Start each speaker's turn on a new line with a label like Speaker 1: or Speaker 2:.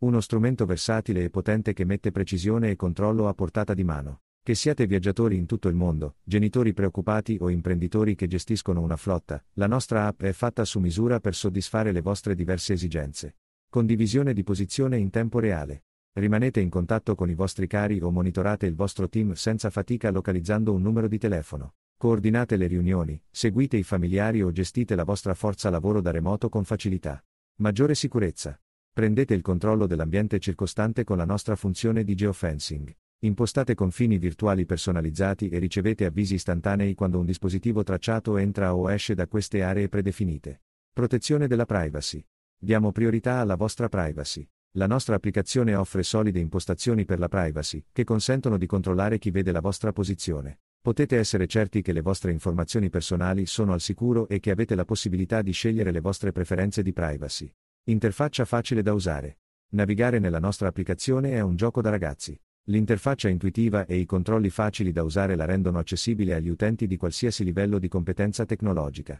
Speaker 1: Uno strumento versatile e potente che mette precisione e controllo a portata di mano. Che siate viaggiatori in tutto il mondo, genitori preoccupati o imprenditori che gestiscono una flotta, la nostra app è fatta su misura per soddisfare le vostre diverse esigenze. Condivisione di posizione in tempo reale. Rimanete in contatto con i vostri cari o monitorate il vostro team senza fatica localizzando un numero di telefono. Coordinate le riunioni, seguite i familiari o gestite la vostra forza lavoro da remoto con facilità. Maggiore sicurezza. Prendete il controllo dell'ambiente circostante con la nostra funzione di geofencing. Impostate confini virtuali personalizzati e ricevete avvisi istantanei quando un dispositivo tracciato entra o esce da queste aree predefinite. Protezione della privacy. Diamo priorità alla vostra privacy. La nostra applicazione offre solide impostazioni per la privacy, che consentono di controllare chi vede la vostra posizione. Potete essere certi che le vostre informazioni personali sono al sicuro e che avete la possibilità di scegliere le vostre preferenze di privacy. Interfaccia facile da usare. Navigare nella nostra applicazione è un gioco da ragazzi. L'interfaccia intuitiva e i controlli facili da usare la rendono accessibile agli utenti di qualsiasi livello di competenza tecnologica.